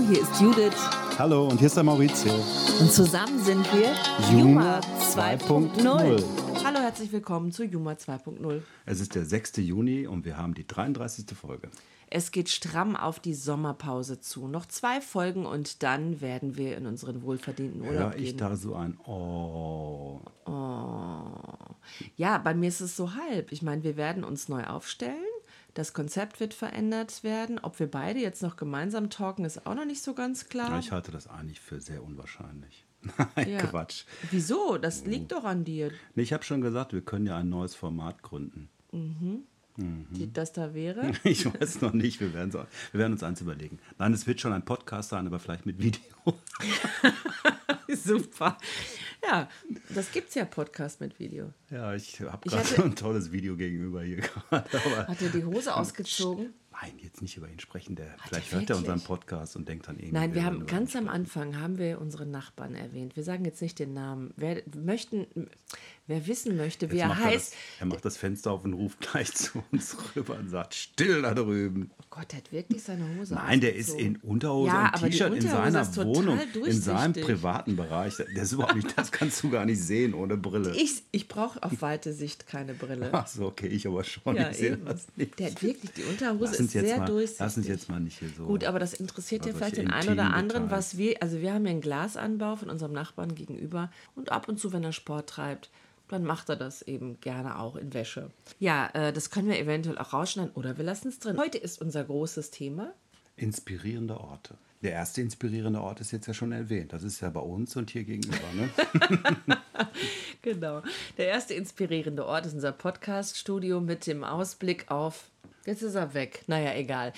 Hallo, hier ist Judith. Hallo, und hier ist der Maurizio. Und zusammen sind wir Juma 2.0. Hallo, herzlich willkommen zu Juma 2.0. Es ist der 6. Juni und wir haben die 33. Folge. Es geht stramm auf die Sommerpause zu. Noch zwei Folgen und dann werden wir in unseren wohlverdienten Urlaub Hör ich gehen. da so ein Oh. Ja, bei mir ist es so halb. Ich meine, wir werden uns neu aufstellen. Das Konzept wird verändert werden. Ob wir beide jetzt noch gemeinsam talken, ist auch noch nicht so ganz klar. Ja, ich halte das eigentlich für sehr unwahrscheinlich. Nein, Ja. Quatsch. Wieso? Das liegt doch an dir, Nee, ich habe schon gesagt, wir können ja ein neues Format gründen. die- das da wäre. Ich weiß noch nicht, wir werden, so, wir werden uns eins überlegen. Nein, es wird schon ein Podcast sein, aber vielleicht mit Video. Super. Ja, das gibt's ja Podcast mit Video. Ja, ich habe gerade so ein tolles Video gegenüber hier gerade. Hat er die Hose ausgezogen? nein, jetzt nicht über ihn sprechen. Der, er vielleicht hört er unseren? Podcast und denkt dann irgendwie. Nein, wir haben ganz am Anfang haben wir unseren Nachbarn erwähnt. Wir sagen jetzt nicht den Namen. Wer möchten, wer wissen möchte, wie Jetzt er heißt. Er, das, er macht das Fenster auf und ruft gleich zu uns rüber und sagt: Still da drüben. Oh Gott, der hat wirklich seine Hose Nein, der ist in Unterhose Ja, und T-Shirt in seiner Wohnung, in seinem privaten Bereich. Der ist überhaupt nicht, das kannst du gar nicht sehen ohne Brille. Ich, ich brauche auf weite Sicht keine Brille. Ach so, okay, ich aber schon. Ja, ich sehe das nicht. Der hat wirklich, die Unterhose ist sehr mal, durchsichtig. Lass uns jetzt mal nicht hier so. Gut, aber das interessiert ja vielleicht den einen oder anderen, Details. was wir, also wir haben ja einen Glasanbau von unserem Nachbarn gegenüber und ab und zu, wenn er Sport treibt, dann macht er das eben gerne auch in Wäsche. Ja, äh, das können wir eventuell auch rausschneiden oder wir lassen es drin. Heute ist unser großes Thema. Inspirierende Orte. Der erste inspirierende Ort ist jetzt ja schon erwähnt. Das ist ja bei uns und hier gegenüber. Ne? Genau. Der erste inspirierende Ort ist unser Podcast-Studio mit dem Ausblick auf. Jetzt ist er weg. Naja, egal.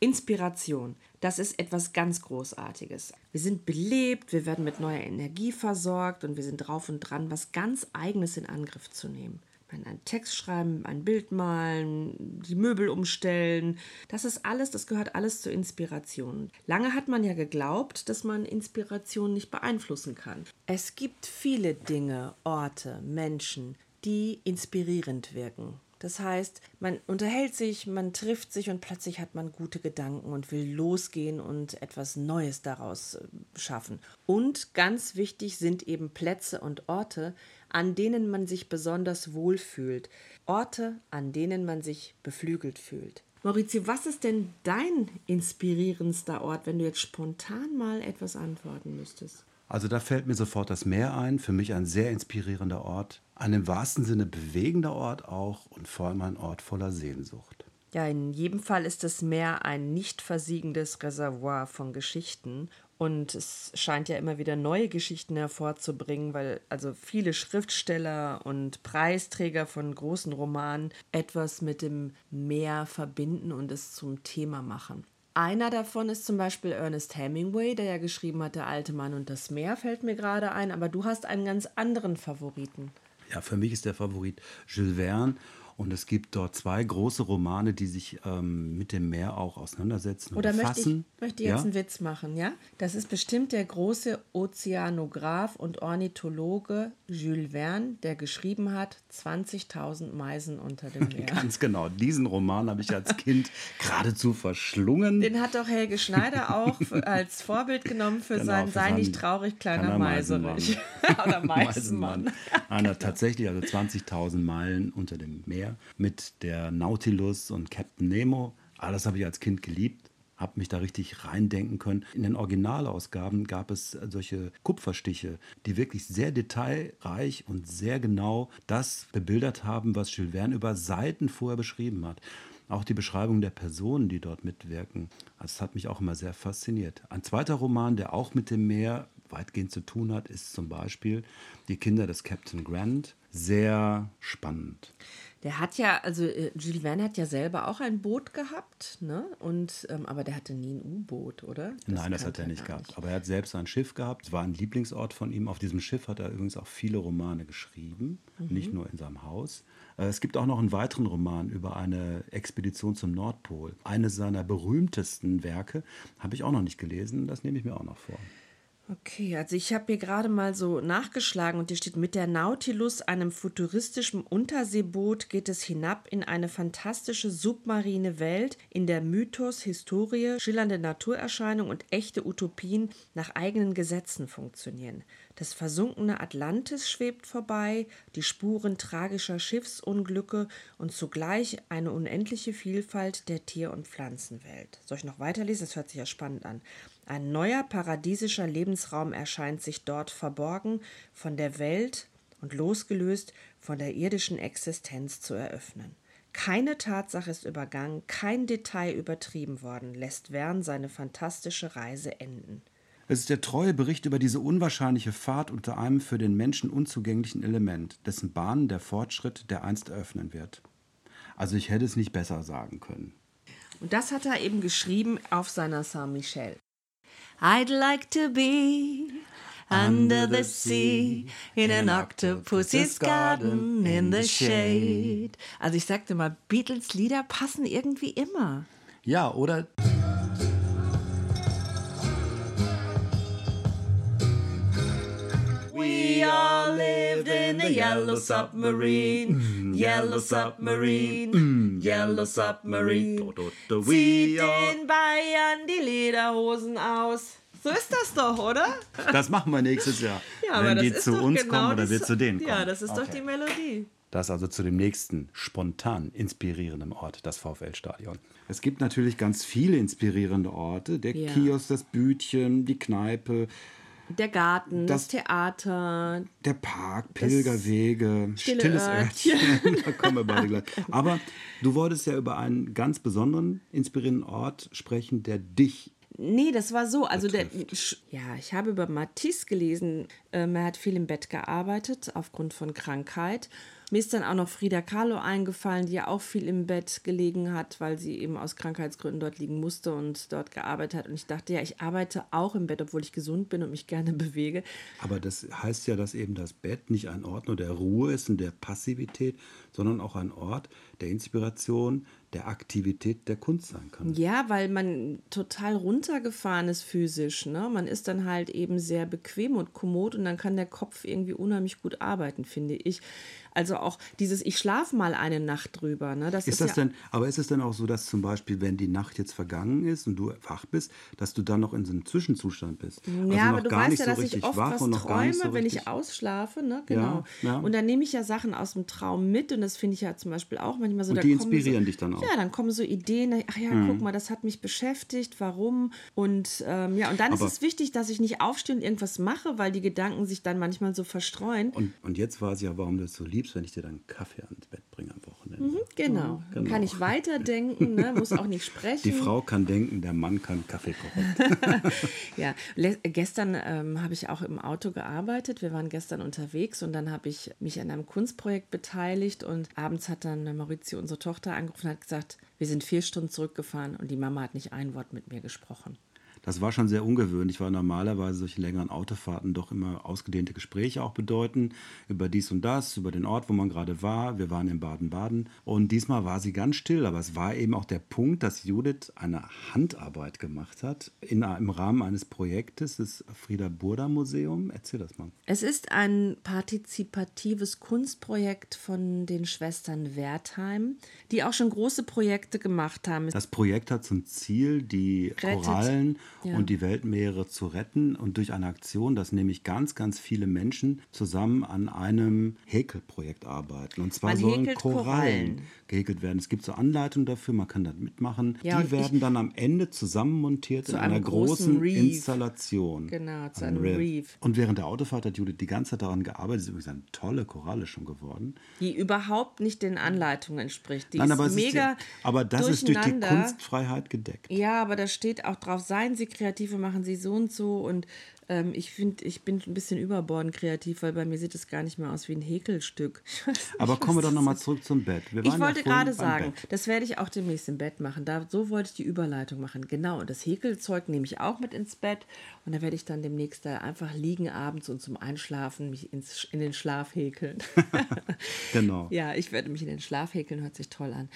Inspiration. Das ist etwas ganz Großartiges. Wir sind belebt, wir werden mit neuer Energie versorgt und wir sind drauf und dran, was ganz Eigenes in Angriff zu nehmen. Einen Text schreiben, ein Bild malen, die Möbel umstellen. Das ist alles, das gehört alles zur Inspiration. Lange hat man ja geglaubt, dass man Inspiration nicht beeinflussen kann. Es gibt viele Dinge, Orte, Menschen, die inspirierend wirken. Das heißt, man unterhält sich, man trifft sich und plötzlich hat man gute Gedanken und will losgehen und etwas Neues daraus äh, schaffen. Und ganz wichtig sind eben Plätze und Orte, an denen man sich besonders wohl fühlt. Orte, an denen man sich beflügelt fühlt. Maurizio, was ist denn dein inspirierendster Ort, wenn du jetzt spontan mal etwas antworten müsstest? Also da fällt mir sofort das Meer ein. Für mich ein sehr inspirierender Ort. Ein im wahrsten Sinne bewegender Ort auch und vor allem ein Ort voller Sehnsucht. Ja, in jedem Fall ist das Meer ein nicht versiegendes Reservoir von Geschichten. Und es scheint ja immer wieder neue Geschichten hervorzubringen, weil also viele Schriftsteller und Preisträger von großen Romanen etwas mit dem Meer verbinden und es zum Thema machen. Einer davon ist zum Beispiel Ernest Hemingway, der ja geschrieben hat, Der alte Mann und das Meer, fällt mir gerade ein, aber du hast einen ganz anderen Favoriten. Ja, für mich ist der Favorit Jules Verne. Und es gibt dort zwei große Romane, die sich ähm, mit dem Meer auch auseinandersetzen Oder möchte ich, möchte jetzt ja? einen Witz machen, ja? Das ist bestimmt der große Ozeanograph und Ornithologe Jules Verne, der geschrieben hat 20.000 Meisen unter dem Meer. Ganz genau. Diesen Roman habe ich als Kind geradezu verschlungen. Den hat doch Helge Schneider auch als Vorbild genommen für Genau, sein Sei nicht traurig, kleiner Meiserich. Oder Meisenmann. Einer tatsächlich, also 20.000 Meilen unter dem Meer mit der Nautilus und Captain Nemo. All das habe ich als Kind geliebt, habe mich da richtig reindenken können. In den Originalausgaben gab es solche Kupferstiche, die wirklich sehr detailreich und sehr genau das bebildert haben, was Jules Verne über Seiten vorher beschrieben hat. Auch die Beschreibung der Personen, die dort mitwirken, das hat mich auch immer sehr fasziniert. Ein zweiter Roman, der auch mit dem Meer weitgehend zu tun hat, ist zum Beispiel Die Kinder des Captain Grant. Sehr spannend. Der hat ja, also äh, Jules Verne hat ja selber auch ein Boot gehabt, ne? Und, ähm, aber der hatte nie ein U-Boot, oder? Nein, das hat er nicht gehabt. Aber er hat selbst ein Schiff gehabt. Es war ein Lieblingsort von ihm. Auf diesem Schiff hat er übrigens auch viele Romane geschrieben, nicht nur in seinem Haus. Äh, Es gibt auch noch einen weiteren Roman über eine Expedition zum Nordpol. Eines seiner berühmtesten Werke habe ich auch noch nicht gelesen. Das nehme ich mir auch noch vor. Okay, also ich habe hier gerade mal so nachgeschlagen und hier steht, mit der Nautilus, einem futuristischen Unterseeboot, geht es hinab in eine fantastische submarine Welt, in der Mythos, Historie, schillernde Naturerscheinungen und echte Utopien nach eigenen Gesetzen funktionieren. Das versunkene Atlantis schwebt vorbei, die Spuren tragischer Schiffsunglücke und zugleich eine unendliche Vielfalt der Tier- und Pflanzenwelt. Soll ich noch weiterlesen? Das hört sich ja spannend an. Ein neuer paradiesischer Lebensraum erscheint sich dort verborgen von der Welt und losgelöst von der irdischen Existenz zu eröffnen. Keine Tatsache ist übergangen, kein Detail übertrieben worden, lässt Verne seine fantastische Reise enden. Es ist der treue Bericht über diese unwahrscheinliche Fahrt unter einem für den Menschen unzugänglichen Element, dessen Bahnen der Fortschritt der einst eröffnen wird. Also ich hätte es nicht besser sagen können. Und das hat er eben geschrieben auf seiner Saint-Michel. I'd like to be under the sea in an octopus's garden in the shade. Also ich sagte mal, Beatles Lieder passen irgendwie immer. Ja, oder all lived in the yellow submarine, yellow submarine, yellow submarine. Zieht in Bayern die Lederhosen aus. So ist das doch, oder? Das machen wir nächstes Jahr. Ja, wenn die zu doch uns genau kommen oder wir zu denen kommen. Ja, das ist doch Okay. die Melodie. Das also zu dem nächsten spontan inspirierenden Ort, das VfL-Stadion. Es gibt natürlich ganz viele inspirierende Orte. Der Ja. Kiosk, das Bütchen, die Kneipe, Der Garten, das, Das- Theater. der Park, Pilgerwege, stille stilles Örtchen. Örtchen. da kommen wir beide gleich. Aber du wolltest ja über einen ganz besonderen, inspirierenden Ort sprechen, der dich Nee, das war so. Also der, ja, ich habe über Matisse gelesen. Ähm, er hat viel im Bett gearbeitet aufgrund von Krankheit. Mir ist dann auch noch Frida Kahlo eingefallen, die ja auch viel im Bett gelegen hat, weil sie eben aus Krankheitsgründen dort liegen musste und dort gearbeitet hat. Und ich dachte, ja, ich arbeite auch im Bett, obwohl ich gesund bin und mich gerne bewege. Aber das heißt ja, dass eben das Bett nicht ein Ort nur der Ruhe ist und der Passivität, sondern auch ein Ort der Inspiration, der Aktivität der Kunst sein kann. Ja, weil man total runtergefahren ist physisch. Ne? Man ist dann halt eben sehr bequem und kommod und dann kann der Kopf irgendwie unheimlich gut arbeiten, finde ich. Also auch dieses, ich schlafe mal eine Nacht drüber. Ne? Das Ist ist, das ja, denn, aber ist es denn auch so, dass zum Beispiel, wenn die Nacht jetzt vergangen ist und du wach bist, dass du dann noch in so einem Zwischenzustand bist? Also ja, aber noch du weißt ja, so dass ich richtig oft was träume, so wenn ich ausschlafe, ne? Genau. ja. Und dann nehme ich ja Sachen aus dem Traum mit und das finde ich ja zum Beispiel auch manchmal so. Und die inspirieren so, dich dann auch. Mhm. Ja, dann kommen so Ideen, ach ja, guck mal, das hat mich beschäftigt, warum? Und ähm, ja, und dann Aber- ist es wichtig, dass ich nicht aufstehe und irgendwas mache, weil die Gedanken sich dann manchmal so verstreuen. Und, und jetzt weiß ich ja, warum du es so liebst, wenn ich dir dann Kaffee ans Bett bringe am Wochenende. Genau. Dann kann ich weiterdenken, ne? muss auch nicht sprechen. Die Frau kann denken, der Mann kann Kaffee kochen. Ja, le- gestern ähm, habe ich auch im Auto gearbeitet. Wir waren gestern unterwegs und dann habe ich mich an einem Kunstprojekt beteiligt und abends hat dann Maurizio, unsere Tochter, angerufen und hat gesagt, wir sind vier Stunden zurückgefahren und die Mama hat nicht ein Wort mit mir gesprochen. Das war schon sehr ungewöhnlich, weil normalerweise solche längeren Autofahrten doch immer ausgedehnte Gespräche auch bedeuten über dies und das, über den Ort, wo man gerade war. Wir waren in Baden-Baden und diesmal war sie ganz still, aber es war eben auch der Punkt, dass Judith eine Handarbeit gemacht hat in, im Rahmen eines Projektes des Frieda Burda Museum. Erzähl das mal. Es ist ein partizipatives Kunstprojekt von den Schwestern Wertheim, die auch schon große Projekte gemacht haben. Das Projekt hat zum Ziel, die Rettet. Korallen Ja. und die Weltmeere zu retten und durch eine Aktion, dass nämlich ganz, ganz viele Menschen zusammen an einem Häkelprojekt arbeiten. Und zwar Man sollen Korallen, Korallen. gehäkelt werden. Es gibt so Anleitungen dafür, man kann da mitmachen. Ja, die werden dann am Ende zusammenmontiert in einem einer großen großen Reef. Installation. Genau, zu Ein einem Reef. Und während der Autofahrt hat Judith die ganze Zeit daran gearbeitet. Es ist übrigens eine tolle Koralle schon geworden. die überhaupt nicht den Anleitungen entspricht. Die Nein, ist aber, es ist mega ja, aber das ist durch die. Kunstfreiheit gedeckt. Ja, aber da steht auch drauf, seien Sie kreativ und machen Sie so und so. Und ähm, ich finde, ich bin ein bisschen überbordend kreativ, weil bei mir sieht es gar nicht mehr aus wie ein Häkelstück. Nicht, Aber kommen wir doch nochmal zurück zum Bett. Ich ja wollte vorhin gerade sagen, Bett. das werde ich auch demnächst im Bett machen. Da, so wollte ich die Überleitung machen. Genau, und das Häkelzeug nehme ich auch mit ins Bett. Und da werde ich dann demnächst da einfach liegen abends und zum Einschlafen mich ins, in den Schlaf häkeln. Genau. Ja, ich werde mich in den Schlaf häkeln, hört sich toll an.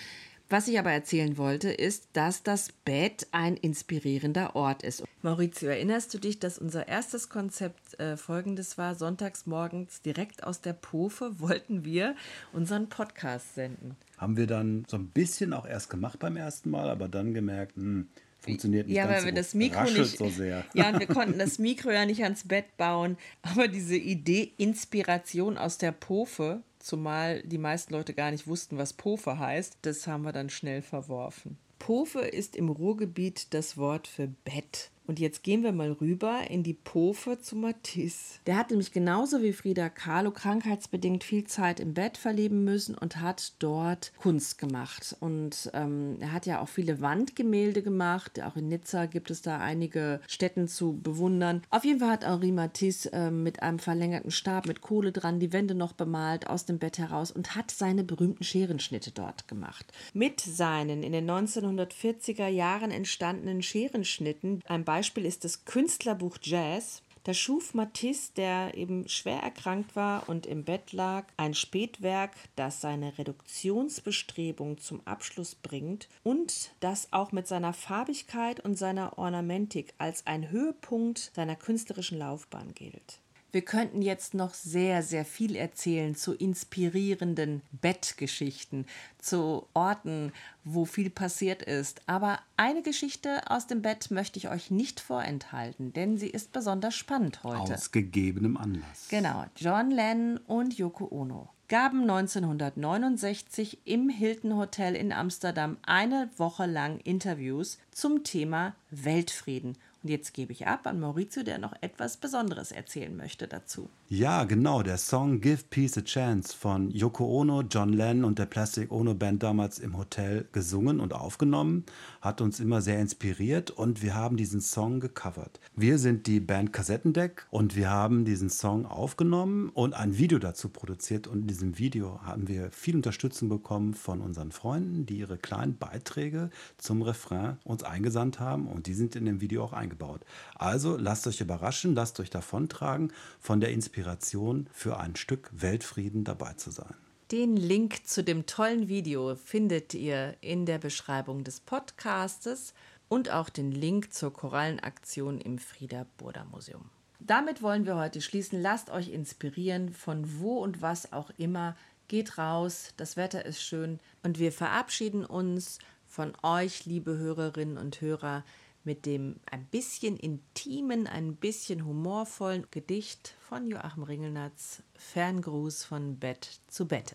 Was ich aber erzählen wollte, ist, dass das Bett ein inspirierender Ort ist. Maurizio, erinnerst du dich, dass unser erstes Konzept äh, folgendes war? Sonntags morgens direkt aus der Pofe wollten wir unseren Podcast senden. Haben wir dann so ein bisschen auch erst gemacht beim ersten Mal, aber dann gemerkt, mh, hm, funktioniert nicht ja, ganz weil wir das Mikro nicht so sehr. Ja, und wir konnten das Mikro ja nicht ans Bett bauen, aber diese Idee Inspiration aus der Pofe zumal die meisten Leute gar nicht wussten, was Pofe heißt. Das haben wir dann schnell verworfen. Pofe ist im Ruhrgebiet das Wort für Bett. Und jetzt gehen wir mal rüber in die Pofe zu Matisse. Der hat nämlich genauso wie Frida Kahlo krankheitsbedingt viel Zeit im Bett verleben müssen und hat dort Kunst gemacht. Und ähm, er hat ja auch viele Wandgemälde gemacht. Auch in Nizza gibt es da einige Städten zu bewundern. Auf jeden Fall hat Henri Matisse äh, mit einem verlängerten Stab mit Kohle dran die Wände noch bemalt aus dem Bett heraus und hat seine berühmten Scherenschnitte dort gemacht. Mit seinen in den 1940er Jahren entstandenen Scherenschnitten, ein Beispiel Beispiel ist das Künstlerbuch Jazz. Da schuf Matisse, der eben schwer erkrankt war und im Bett lag, ein Spätwerk, das seine Reduktionsbestrebung zum Abschluss bringt und das auch mit seiner Farbigkeit und seiner Ornamentik als ein Höhepunkt seiner künstlerischen Laufbahn gilt. Wir könnten jetzt noch sehr, sehr viel erzählen zu inspirierenden Bettgeschichten, zu Orten, wo viel passiert ist. Aber eine Geschichte aus dem Bett möchte ich euch nicht vorenthalten, denn sie ist besonders spannend heute. Aus gegebenem Anlass. Genau, John Lennon und Yoko Ono gaben 1969 im Hilton Hotel in Amsterdam eine Woche lang Interviews zum Thema Weltfrieden und jetzt gebe ich ab an Maurizio, der noch etwas Besonderes erzählen möchte dazu. Ja, genau. Der Song Give Peace a Chance von Yoko Ono, John Lennon und der Plastic Ono Band damals im Hotel gesungen und aufgenommen, hat uns immer sehr inspiriert und wir haben diesen Song gecovert. Wir sind die Band Kassettendeck und wir haben diesen Song aufgenommen und ein Video dazu produziert. Und in diesem Video haben wir viel Unterstützung bekommen von unseren Freunden, die ihre kleinen Beiträge zum Refrain uns eingesandt haben und die sind in dem Video auch eingebaut. Also lasst euch überraschen, lasst euch davontragen von der Inspiration für ein Stück Weltfrieden dabei zu sein. Den Link zu dem tollen Video findet ihr in der Beschreibung des Podcastes und auch den Link zur Korallenaktion im Frieder Burda Museum. Damit wollen wir heute schließen. Lasst euch inspirieren von wo und was auch immer. Geht raus, das Wetter ist schön und wir verabschieden uns von euch, liebe Hörerinnen und Hörer, mit dem ein bisschen intimen, ein bisschen humorvollen Gedicht von Joachim Ringelnatz Ferngruß von Bett zu Bette.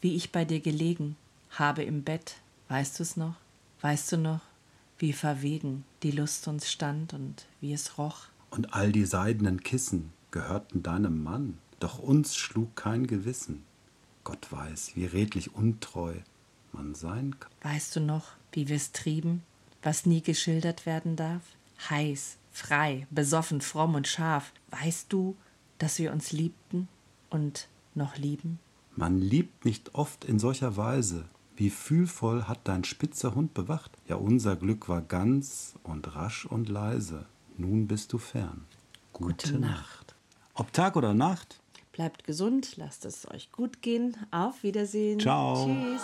Wie ich bei dir gelegen habe im Bett, weißt du's noch? Weißt du noch, wie verwegen die Lust uns stand und wie es roch? Und all die seidenen Kissen gehörten deinem Mann, doch uns schlug kein Gewissen. Gott weiß, wie redlich untreu man sein kann. Weißt du noch, wie wir's trieben, was nie geschildert werden darf? Heiß, frei, besoffen, fromm und scharf. Weißt du, dass wir uns liebten und noch lieben? Man liebt nicht oft in solcher Weise. Wie fühlvoll hat dein spitzer Hund bewacht? Ja, unser Glück war ganz und rasch und leise. Nun bist du fern. Gute, Gute Nacht. Nacht. Ob Tag oder Nacht? Bleibt gesund, lasst es euch gut gehen. Auf Wiedersehen. Ciao. Tschüss.